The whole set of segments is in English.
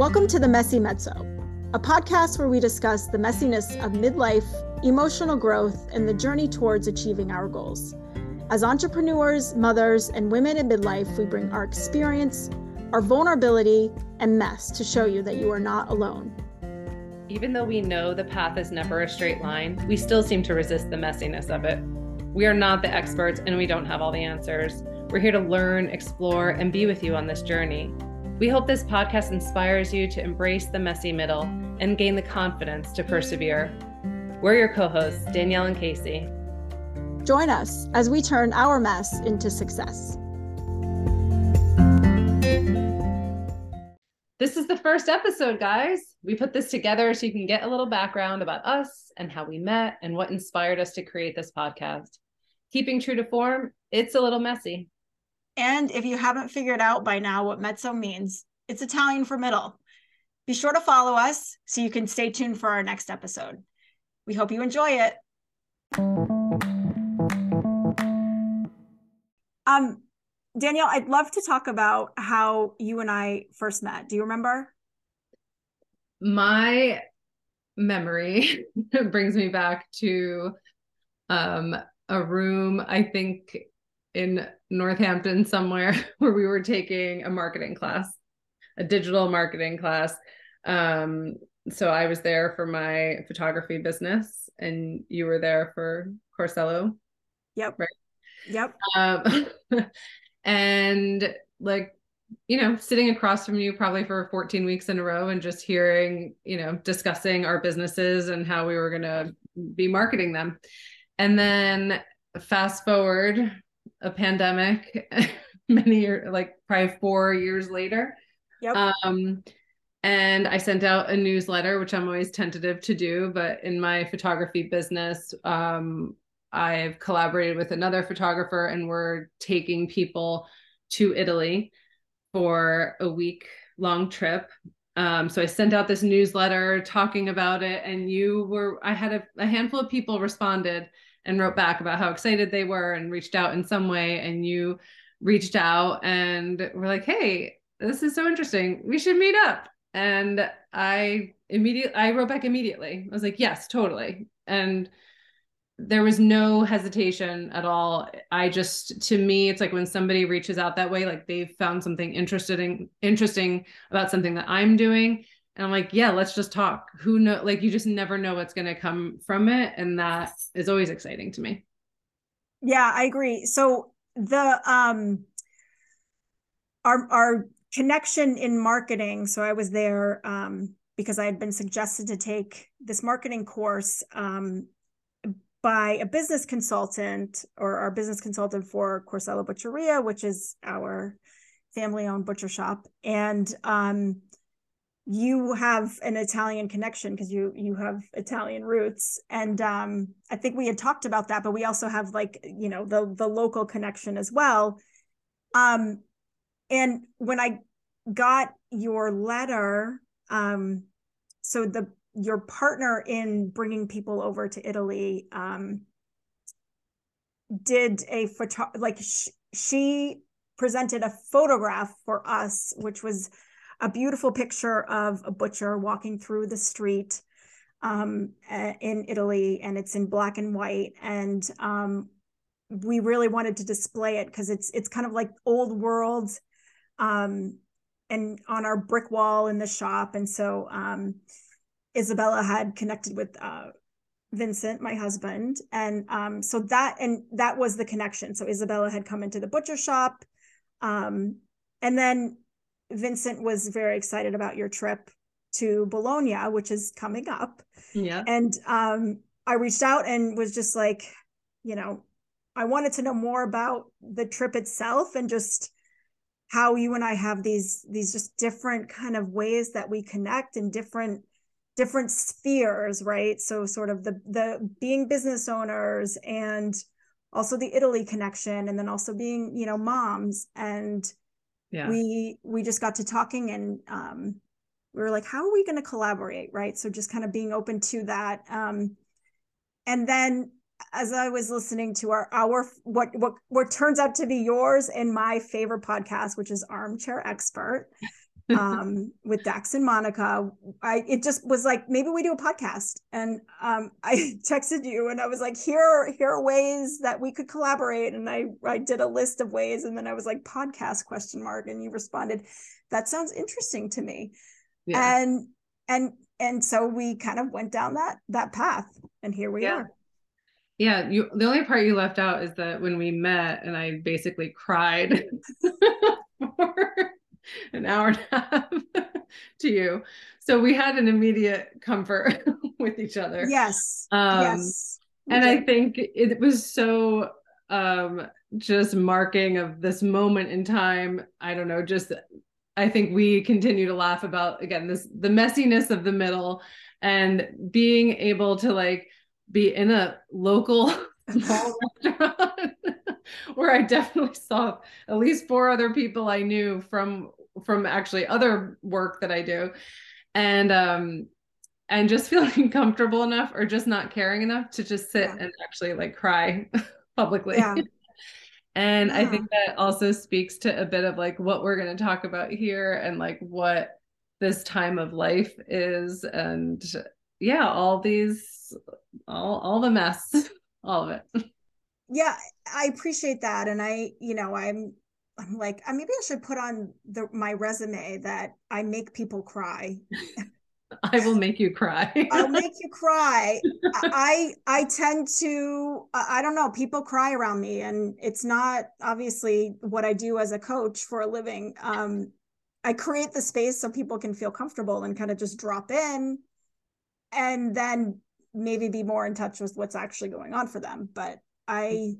Welcome to the Messy Mezzo, a podcast where we discuss the messiness of midlife, emotional growth, and the journey towards achieving our goals. As entrepreneurs, mothers, and women in midlife, we bring our experience, our vulnerability, and mess to show you that you are not alone. Even though we know the path is never a straight line, we still seem to resist the messiness of it. We are not the experts and we don't have all the answers. We're here to learn, explore, and be with you on this journey. We hope this podcast inspires you to embrace the messy middle and gain the confidence to persevere. We're your co hosts, Danielle and Kasey. Join us as we turn our mess into success. This is the first episode, guys. We put this together so you can get a little background about us and how we met and what inspired us to create this podcast. Keeping true to form, it's a little messy. And if you haven't figured out by now what mezzo means, it's Italian for middle. Be sure to follow us so you can stay tuned for our next episode. We hope you enjoy it. Um, Danielle, I'd love to talk about how you and I first met. Do you remember? My memory brings me back to um, a room, I think in Northampton somewhere, where we were taking a marketing class, a digital marketing class. Um, so I was there for my photography business, and you were there for Corsello. Yep. Right. Yep. Um, and like you know sitting across from you probably for 14 weeks in a row and just hearing you know discussing our businesses and how we were going to be marketing them and then fast forward a pandemic many years like probably four years later Yep. um and i sent out a newsletter which i'm always tentative to do but in my photography business um i've collaborated with another photographer and we're taking people to italy for a week long trip um, so I sent out this newsletter talking about it, and you were, I had a, a, handful of people responded and wrote back about how excited they were and reached out in some way. And you reached out and were like, hey, this is so interesting. We should meet up. And I immediately, I wrote back immediately. I was like, yes, totally. And there was no hesitation at all. I just to me it's like when somebody reaches out that way like they've found something interesting interesting about something that I'm doing and I'm like, yeah, let's just talk. Who know like you just never know what's going to come from it and that is always exciting to me. Yeah, I agree. So the um our our connection in marketing, so I was there um because I had been suggested to take this marketing course um by a business consultant or our business consultant for Corsello Butcheria, which is our family owned butcher shop. And um, you have an Italian connection because you you have Italian roots. And um, I think we had talked about that, but we also have like, you know, the the local connection as well. Um, and when I got your letter, um, so the your partner in bringing people over to Italy um, did a photo like sh- she presented a photograph for us, which was a beautiful picture of a butcher walking through the street um, in Italy, and it's in black and white. And um, we really wanted to display it because it's it's kind of like old world, um, and on our brick wall in the shop. And so um, Isabella had connected with uh, Vincent, my husband, and um, so that and that was the connection. So Isabella had come into the butcher shop, um, and then Vincent was very excited about your trip to Bologna, which is coming up. Yeah, and um, I reached out and was just like, you know, I wanted to know more about the trip itself and just how you and I have these these just different kind of ways that we connect and different different spheres right so sort of the the being business owners and also the italy connection and then also being you know moms and yeah. we we just got to talking and um we were like how are we going to collaborate right so just kind of being open to that um and then as i was listening to our our what what what turns out to be yours and my favorite podcast which is armchair expert um, with Dax and Monica. I it just was like maybe we do a podcast, and um, I texted you and I was like, here here are ways that we could collaborate, and I I did a list of ways, and then I was like podcast question mark, and you responded, that sounds interesting to me, yeah. and and and so we kind of went down that that path, and here we yeah. are. Yeah, you the only part you left out is that when we met and I basically cried for an hour and a half to you. So we had an immediate comfort with each other. Yes. Um, yes. And I think it was so um just marking of this moment in time. I don't know, just I think we continue to laugh about again this the messiness of the middle and being able to like be in a local small restaurant where I definitely saw at least four other people I knew from from actually other work that I do. And um and just feeling comfortable enough or just not caring enough to just sit yeah. and actually like cry publicly. Yeah. and yeah. I think that also speaks to a bit of like what we're going to talk about here and like what this time of life is and yeah, all these all all the mess, all of it. Yeah, I appreciate that and I, you know, I'm I'm like, uh, maybe I should put on the my resume that I make people cry. I will make you cry. I'll make you cry. I I tend to I don't know, people cry around me and it's not obviously what I do as a coach for a living. Um I create the space so people can feel comfortable and kind of just drop in and then maybe be more in touch with what's actually going on for them. But I,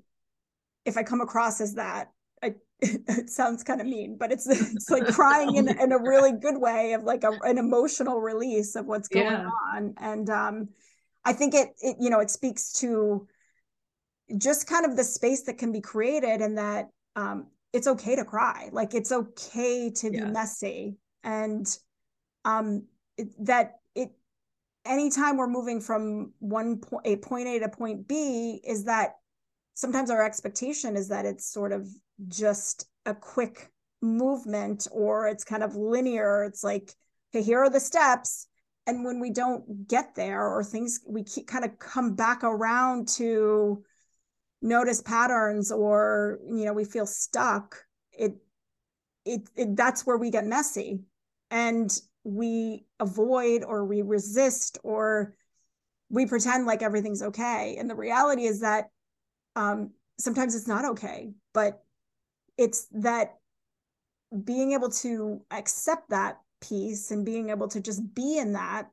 if I come across as that, I, it sounds kind of mean, but it's it's like crying in, in a really good way of like a, an emotional release of what's going yeah. on. And um, I think it, it, you know, it speaks to just kind of the space that can be created and that um, it's okay to cry. Like it's okay to yeah. be messy. And um, it, that anytime we're moving from one point a point A to point B is that sometimes our expectation is that it's sort of just a quick movement or it's kind of linear. It's like, okay, here are the steps. And when we don't get there or things, we keep kind of come back around to notice patterns or, you know, we feel stuck. It, it, it that's where we get messy. And we avoid or we resist or we pretend like everything's okay. And the reality is that um, sometimes it's not okay, but it's that being able to accept that piece and being able to just be in that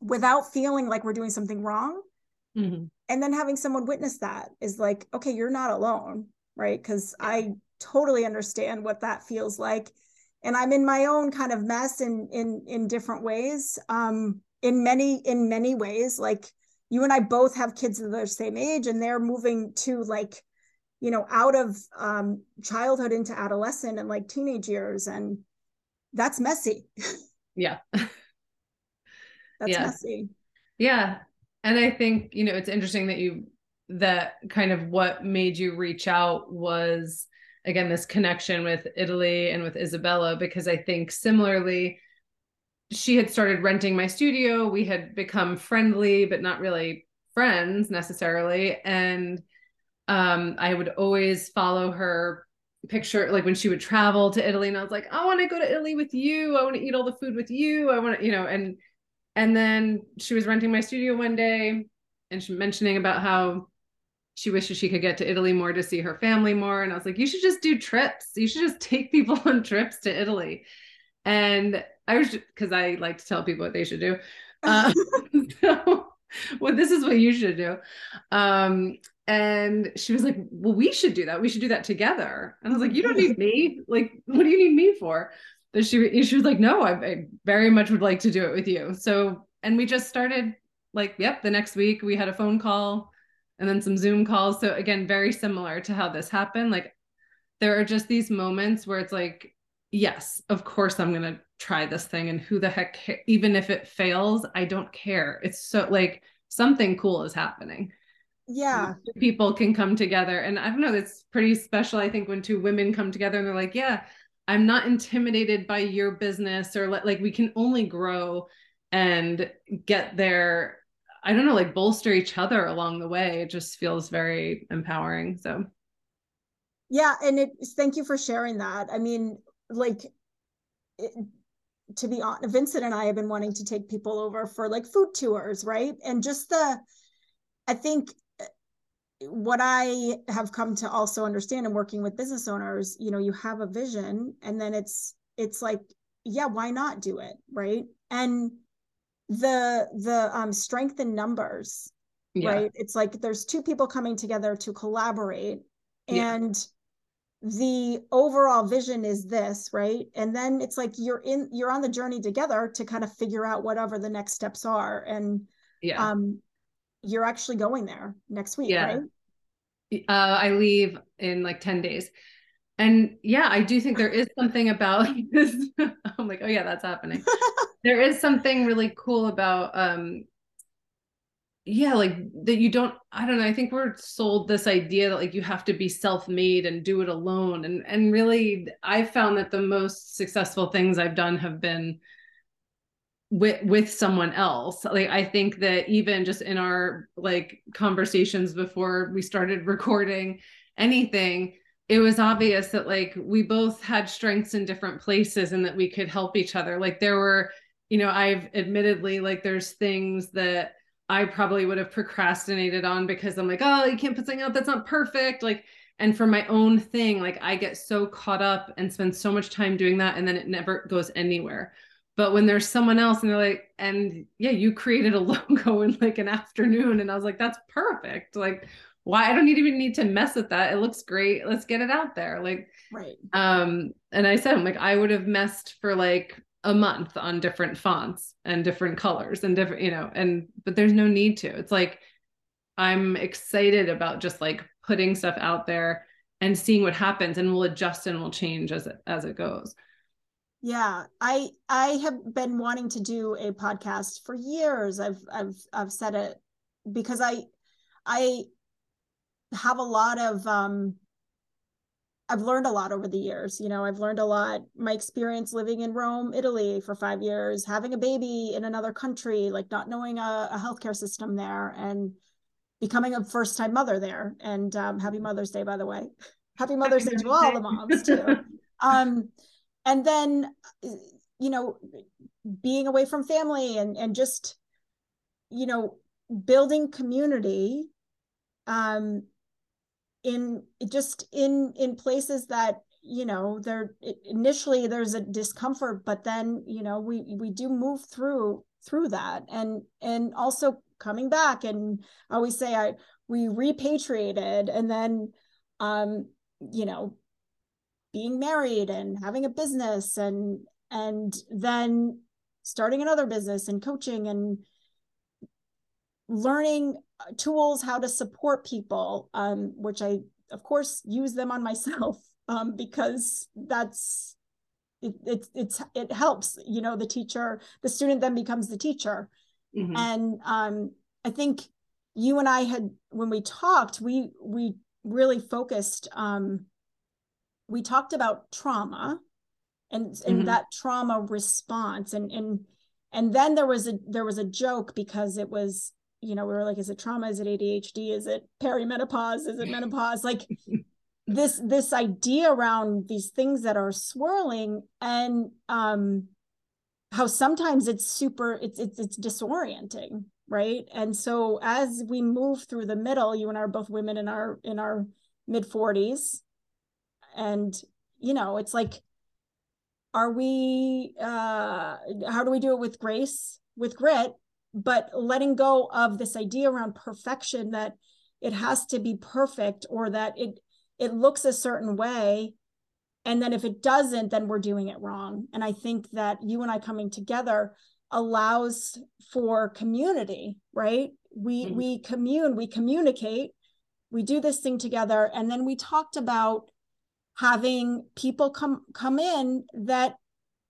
without feeling like we're doing something wrong. Mm-hmm. And then having someone witness that is like, okay, you're not alone, right? Because I totally understand what that feels like and i'm in my own kind of mess in in in different ways um in many in many ways like you and i both have kids of the same age and they're moving to like you know out of um childhood into adolescent and like teenage years and that's messy. Yeah. That's yeah. messy. Yeah. And i think you know it's interesting that you that kind of what made you reach out was again this connection with Italy and with Isabella because I think similarly she had started renting my studio we had become friendly but not really friends necessarily and um, I would always follow her picture like when she would travel to Italy and I was like I want to go to Italy with you I want to eat all the food with you I want to you know and and then she was renting my studio one day and she mentioning about how she wishes she could get to Italy more to see her family more. And I was like, you should just do trips. You should just take people on trips to Italy. And I was because I like to tell people what they should do. Uh, so, well, this is what you should do. Um, and she was like, well, we should do that. We should do that together. And I was like, you don't need me. Like, what do you need me for? But she, she was like, no, I, I very much would like to do it with you. So, and we just started like, yep, the next week we had a phone call and then some Zoom calls. So again, very similar to how this happened. Like there are just these moments where it's like, yes, of course I'm gonna try this thing, and who the heck, even if it fails, I don't care. It's so like something cool is happening. Yeah, people can come together, and I don't know. It's pretty special. I think when two women come together and they're like, yeah. I'm not intimidated by your business or like we can only grow and get there. I don't know, like bolster each other along the way. It just feels very empowering. So yeah, and it thank you for sharing that. I mean, like it, to be honest, Vincent and I have been wanting to take people over for like food tours, right? And just the I think what I have come to also understand in working with business owners, you know, you have a vision and then it's it's like, yeah, why not do it, right? And the the um strength in numbers, yeah. right? It's like there's two people coming together to collaborate and the overall vision is this right and then it's like you're in you're on the journey together to kind of figure out whatever the next steps are and yeah um you're actually going there next week, yeah. right? Uh, I leave in like 10 days. And yeah, I do think there is something about this. I'm like, oh yeah, that's happening. there is something really cool about um yeah, like that you don't I don't know, I think we're sold this idea that like you have to be self-made and do it alone. And and really I found that the most successful things I've done have been with with someone else like i think that even just in our like conversations before we started recording anything it was obvious that like we both had strengths in different places and that we could help each other like there were you know i've admittedly like there's things that i probably would have procrastinated on because i'm like oh you can't put something out that's not perfect like and for my own thing like i get so caught up and spend so much time doing that and then it never goes anywhere. But when there's someone else and they're like and yeah you created a logo in like an afternoon and i was like that's perfect like why? I don't even need to mess with that. It looks great. Let's get it out there like right. um and i said i'm like i would have messed for like a month on different fonts and different colors and different you know and but there's no need to it's like i'm excited about just like putting stuff out there and seeing what happens and we'll adjust and we'll change as it as it goes yeah, I I have been wanting to do a podcast for years. I've I've I've said it because I I have a lot of um I've learned a lot over the years. You know, I've learned a lot. My experience living in Rome, Italy for five years, having a baby in another country, like not knowing a, a healthcare system there, and becoming a first time mother there. And um, happy Mother's Day, by the way. Happy Mother's happy Day to all the moms too. um, and then you know being away from family and and just you know building community um in just in in places that you know there initially there's a discomfort but then you know we we do move through through that. And and also coming back and I always say i we repatriated and then um you know being married and having a business and and then starting another business and coaching and learning tools how to support people um, which i of course use them on myself um, because that's it, it it's it helps you know the teacher the student then becomes the teacher mm-hmm. and um, i think you and i had when we talked we we really focused um, we talked about trauma and and mm-hmm. that trauma response and and and then there was a there was a joke because it was you know we were like is it trauma? Is it adhd is it perimenopause? Is it menopause? Like this this idea around these things that are swirling and um how sometimes it's super it's it's, it's disorienting right? And so as we move through the middle you and i are both women in our in our mid 40s and you know it's like are we uh how do we do it with grace with grit but letting go of this idea around perfection that it has to be perfect or that it it looks a certain way. And then if it doesn't then we're doing it wrong. And i think that you and i coming together allows for community right? We mm-hmm. we commune we communicate we do this thing together. And then we talked about having people come come in that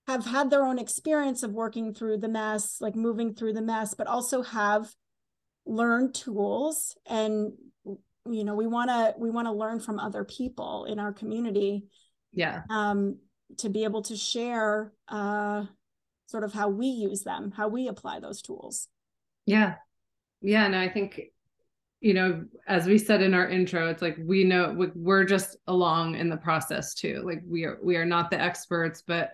have had their own experience of working through the mess like moving through the mess but also have learned tools and you know we want to we want to learn from other people in our community yeah um to be able to share uh, sort of how we use them, how we apply those tools. Yeah. Yeah. No, I think, you know, as we said in our intro, it's like we know we're just along in the process too. Like we are, we are not the experts, but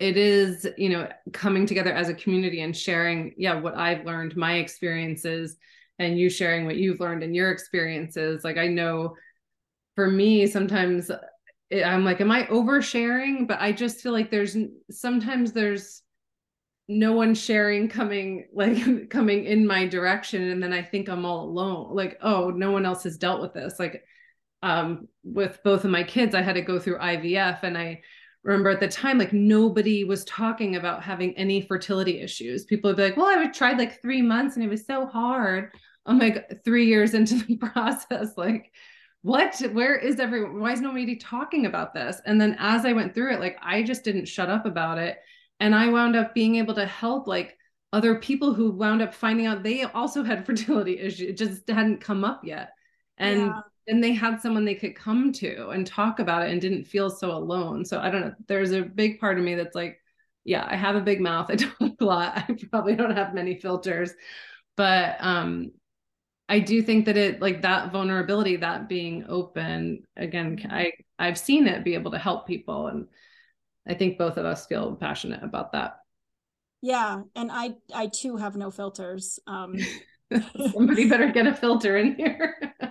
it is, you know, coming together as a community and sharing, yeah, what I've learned, my experiences, and you sharing what you've learned and your experiences. Like I know for me, sometimes I'm like, am I oversharing? But I just feel like there's sometimes there's no one sharing coming like coming in my direction and then i think i'm all alone like oh no one else has dealt with this like um with both of my kids i had to go through ivf and i remember at the time like nobody was talking about having any fertility issues. People would be like well i tried like three months and it was so hard. I'm like three years into the process like what? Where is everyone why is nobody talking about this? And then as i went through it like i just didn't shut up about it. And i wound up being able to help like other people who wound up finding out they also had fertility issues. It just hadn't come up yet. And yeah. And they had someone they could come to and talk about it and didn't feel so alone so i don't know there's a big part of me that's like yeah i have a big mouth i talk a lot i probably don't have many filters but um i do think that it like that vulnerability that being open again i i've seen it be able to help people and I think both of us feel passionate about that. Yeah, and I I too have no filters. Um somebody better get a filter in here.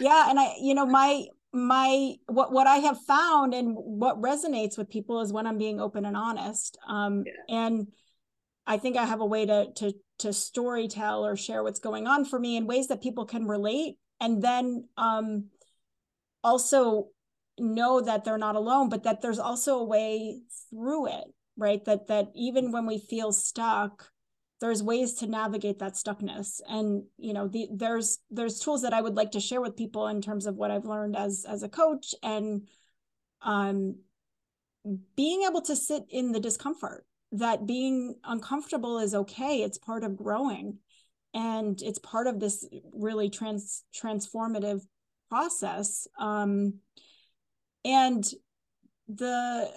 yeah, and I you know my my what what I have found and what resonates with people is when I'm being open and honest. Um yeah. and I think I have a way to to to story tell or share what's going on for me in ways that people can relate and then um also know that they're not alone but that there's also a way through it right that that even when we feel stuck there's ways to navigate that stuckness. And you know the there's there's tools that i would like to share with people in terms of what i've learned as as a coach and um being able to sit in the discomfort that being uncomfortable is okay. It's part of growing. And it's part of this really trans transformative process. Um and the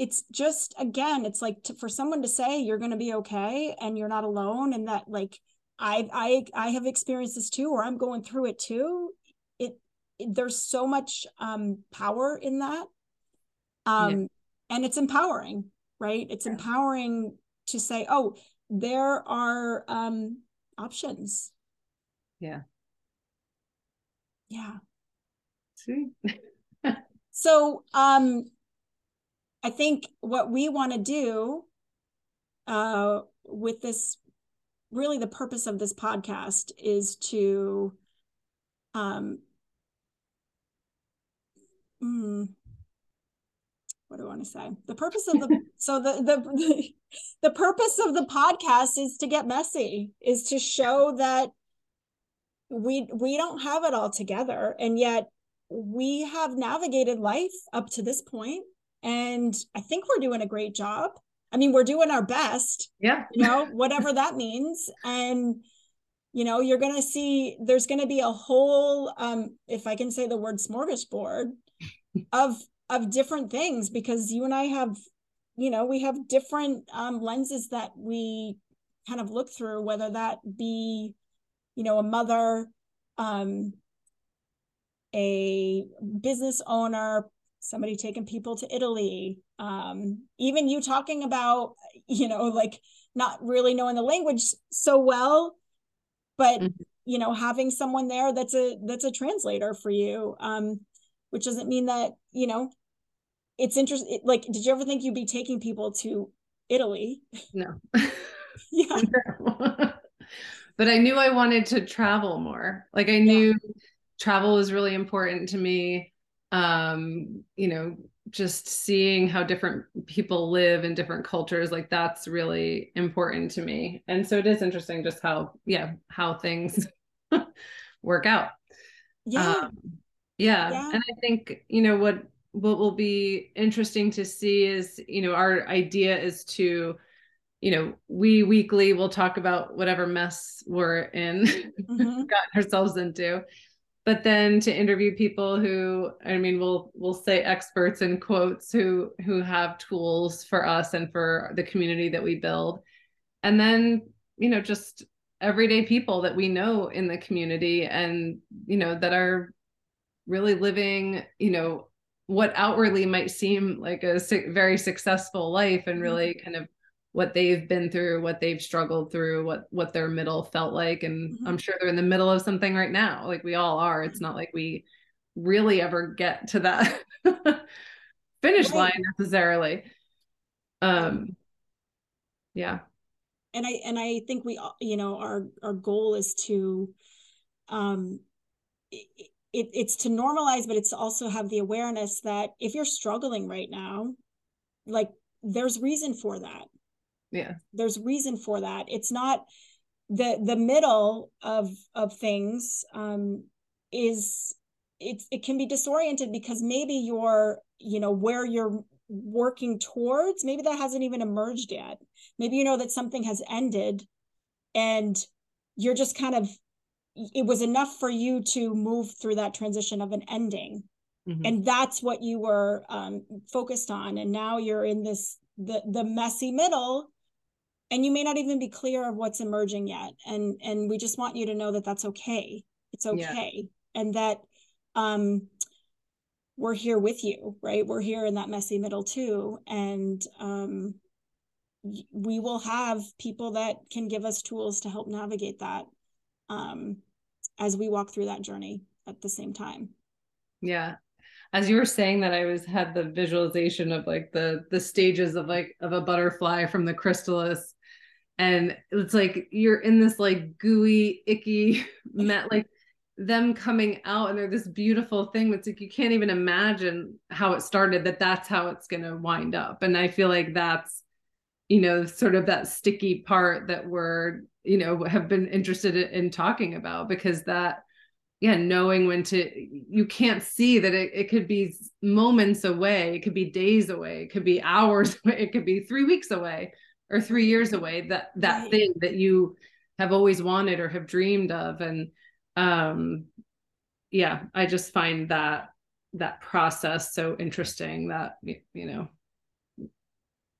it's just again it's like to, for someone to say you're going to be okay and you're not alone and that like i i i have experienced this too or i'm going through it too it, it there's so much um power in that. Um yeah. and it's empowering right? It's yeah. empowering to say oh there are um options. Yeah. Yeah. See? So um, I think what we want to do uh, with this, really the purpose of this podcast is to um, mm, what do I want to say? The purpose of the so the, the the the purpose of the podcast is to get messy, is to show that we we don't have it all together, and yet we have navigated life up to this point and i think we're doing a great job. I mean we're doing our best yeah. you know whatever that means. And you know you're going to see there's going to be a whole um if i can say the word smorgasbord of of different things because you and i have you know we have different um lenses that we kind of look through whether that be you know a mother um a business owner, somebody taking people to Italy, um, even you talking about, you know, like not really knowing the language so well, but mm-hmm. you know, having someone there that's a that's a translator for you, um, which doesn't mean that you know it's interesting. Like, did you ever think you'd be taking people to Italy? No. yeah. No. but I knew I wanted to travel more. Like I knew. Yeah travel was really important to me um you know just seeing how different people live in different cultures like that's really important to me. And so it is interesting just how yeah how things work out. Yeah. Um, yeah. Yeah. And i think you know what what will be interesting to see is you know our idea is to you know we weekly will talk about whatever mess we're in mm-hmm. gotten ourselves into but then to interview people who i mean we'll we'll say experts in quotes who who have tools for us and for the community that we build and then you know just everyday people that we know in the community and you know that are really living you know what outwardly might seem like a very successful life and really mm-hmm. kind of what they've been through what they've struggled through what what their middle felt like and mm-hmm. i'm sure they're in the middle of something right now like we all are. It's not like we really ever get to that finish line necessarily. Um yeah. And i and i think we you know our our goal is to um it, it's to normalize but it's also have the awareness that if you're struggling right now like there's reason for that yeah. There's reason for that. It's not the the middle of of things um is it's it can be disoriented because maybe you're you know where you're working towards maybe that hasn't even emerged yet. Maybe you know that something has ended and you're just kind of it was enough for you to move through that transition of an ending. Mm-hmm. and that's what you were um, focused on. And now you're in this the the messy middle and you may not even be clear of what's emerging yet. And and we just want you to know that that's okay. It's okay. Yeah. and that um we're here with you right? We're here in that messy middle too. And um we will have people that can give us tools to help navigate that um as we walk through that journey at the same time. Yeah. As you were saying that i was had the visualization of like the the stages of like of a butterfly from the chrysalis and it's like you're in this like gooey icky met like them coming out and they're this beautiful thing that's like you can't even imagine how it started that that's how it's going to wind up. And i feel like that's you know sort of that sticky part that we're you know have been interested in talking about because that yeah knowing when to you can't see that it, it could be moments away it could be days away it could be hours away it could be three weeks away or three years away that that right. thing that you have always wanted or have dreamed of. And um yeah i just find that that process so interesting that you know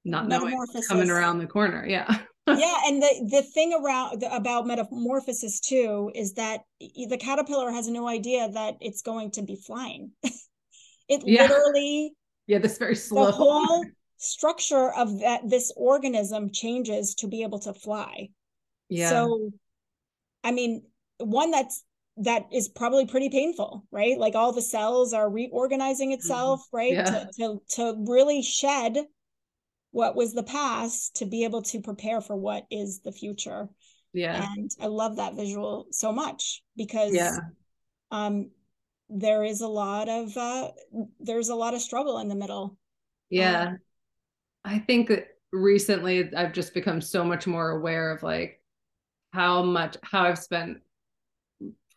not knowing coming around the corner. Yeah. Yeah and the the thing around the, about metamorphosis too is that the caterpillar has no idea that it's going to be flying. It yeah. literally yeah this very slow. the whole structure of that this organism changes to be able to fly. Yeah. So i mean one that's that is probably pretty painful right? Like all the cells are reorganizing itself mm-hmm. right? Yeah. to, to to really shed what was the past to be able to prepare for what is the future. Yeah. And i love that visual so much because yeah. um there is a lot of uh there's a lot of struggle in the middle. Yeah. Um, I think that recently I've just become so much more aware of like how much how I've spent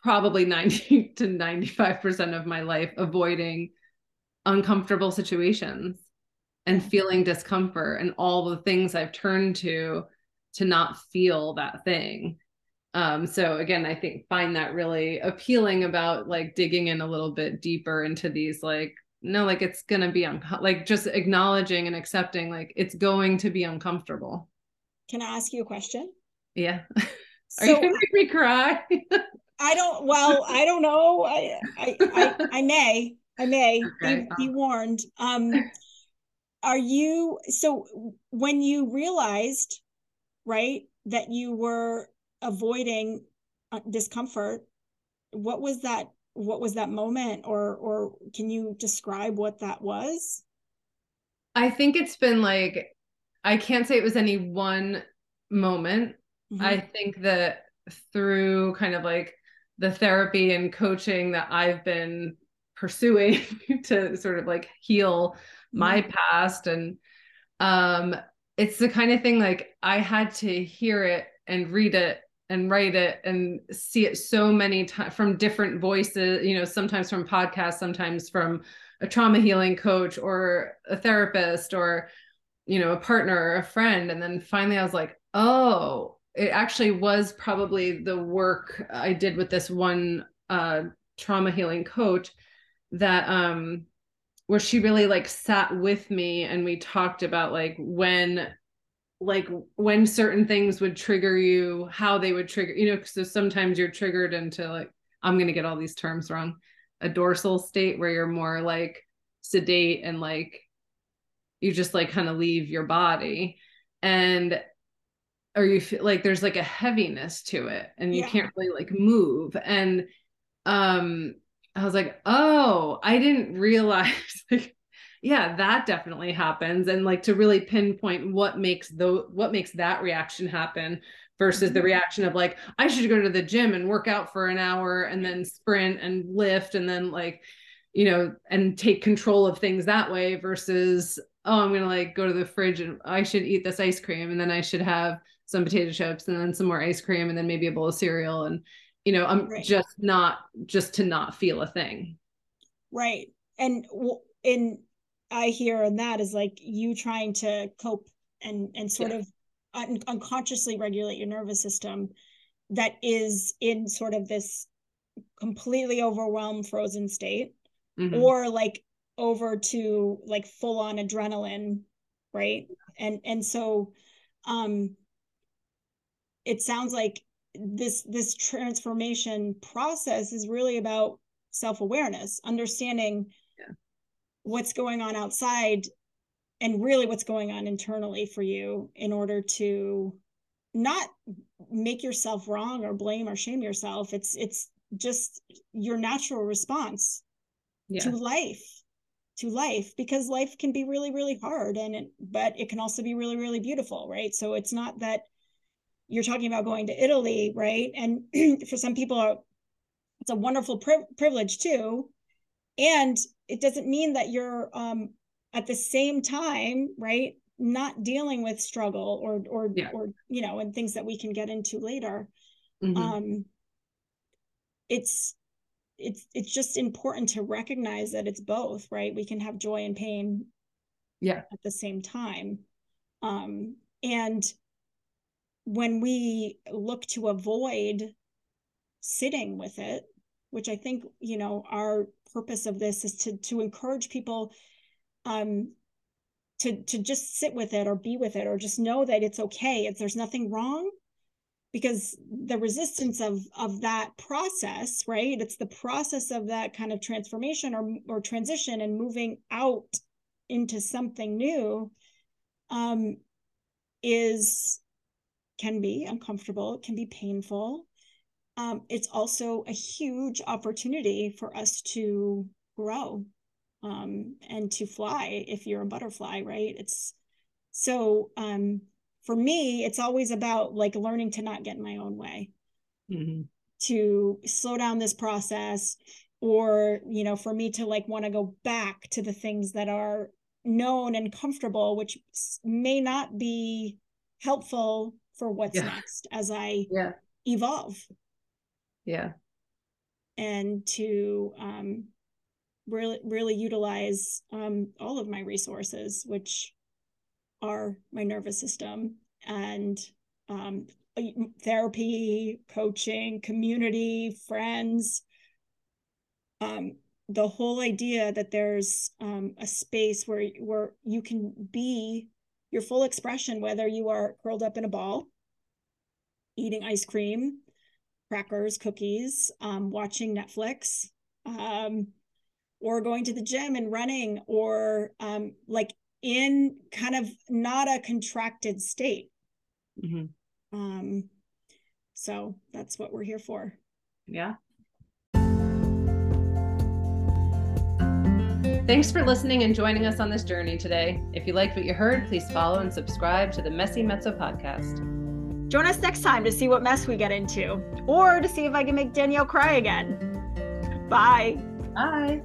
probably 90 to 95% of my life avoiding uncomfortable situations and feeling discomfort and all the things I've turned to to not feel that thing. Um, so again, I think find that really appealing about like digging in a little bit deeper into these like no like it's gonna be un- like just acknowledging and accepting like it's going to be uncomfortable. Can i ask you a question? Yeah. Are so, you gonna make me cry? I don't well i don't know. I i i, I may i may okay. be, be warned. Um are you so when you realized right that you were avoiding uh, discomfort what was that what was that moment or or can you describe what that was i think it's been like i can't say it was any one moment mm-hmm. i think that through kind of like the therapy and coaching that i've been pursuing to sort of like heal mm-hmm. my past and um it's the kind of thing like i had to hear it and read it and write it and see it so many times from different voices you know sometimes from podcasts sometimes from a trauma healing coach or a therapist or you know a partner or a friend. And then finally i was like oh it actually was probably the work i did with this one uh, trauma healing coach that um where she really like sat with me and we talked about like when like when certain things would trigger you how they would trigger you know so sometimes you're triggered into like i'm going to get all these terms wrong. A dorsal state where you're more like sedate and like you just like kind of leave your body. And or you feel like there's like a heaviness to it and you yeah. can't really like move. And um i was like oh i didn't realize like yeah that definitely happens and like to really pinpoint what makes the what makes that reaction happen versus the mm-hmm. reaction of like i should go to the gym and work out for an hour and then sprint and lift and then like you know and take control of things that way versus oh i'm gonna like go to the fridge and i should eat this ice cream and then i should have some potato chips and then some more ice cream and then maybe a bowl of cereal and you know i'm right. just not just to not feel a thing right and in i hear in that is like you trying to cope and and sort yeah. of un- unconsciously regulate your nervous system that is in sort of this completely overwhelmed frozen state mm-hmm. or like over to like full on adrenaline right and and so um it sounds like this this transformation process is really about self-awareness understanding. What's going on outside and really what's going on internally for you in order to not make yourself wrong or blame or shame yourself it's it's just your natural response yeah. to life to life because life can be really really hard and it, but it can also be really really beautiful right so it's not that you're talking about going to Italy, right? And for some people, it's a wonderful pri- privilege too. And it doesn't mean that you're um, at the same time, right, not dealing with struggle or or yeah. or you know, and things that we can get into later. Mm-hmm. Um, it's it's it's just important to recognize that it's both, right? We can have joy and pain, yeah, at the same time. Um, and when we look to avoid sitting with it which i think you know our purpose of this is to to encourage people um to to just sit with it or be with it or just know that it's okay if there's nothing wrong because the resistance of of that process right it's the process of that kind of transformation or or transition and moving out into something new um is can be uncomfortable, it can be painful. Um, it's also a huge opportunity for us to grow um, and to fly if you're a butterfly, right? It's so um, for me, it's always about like learning to not get in my own way, mm-hmm. to slow down this process, or, you know, for me to like want to go back to the things that are known and comfortable, which may not be helpful for what's yeah. next as I yeah. evolve. Yeah. And to um, really, really utilize um, all of my resources, which are my nervous system and um, therapy, coaching, community, friends. Um, the whole idea that there's um, a space where where you can be your full expression, whether you are curled up in a ball, eating ice cream, crackers, cookies, um, watching Netflix, um, or going to the gym and running, or um, like in kind of not a contracted state. Mm-hmm. Um, so that's what we're here for. Yeah. Thanks for listening and joining us on this journey today. If you liked what you heard, please follow and subscribe to the Messy Mezzo podcast. Join us next time to see what mess we get into, or to see if I can make Danielle cry again. Bye. Bye.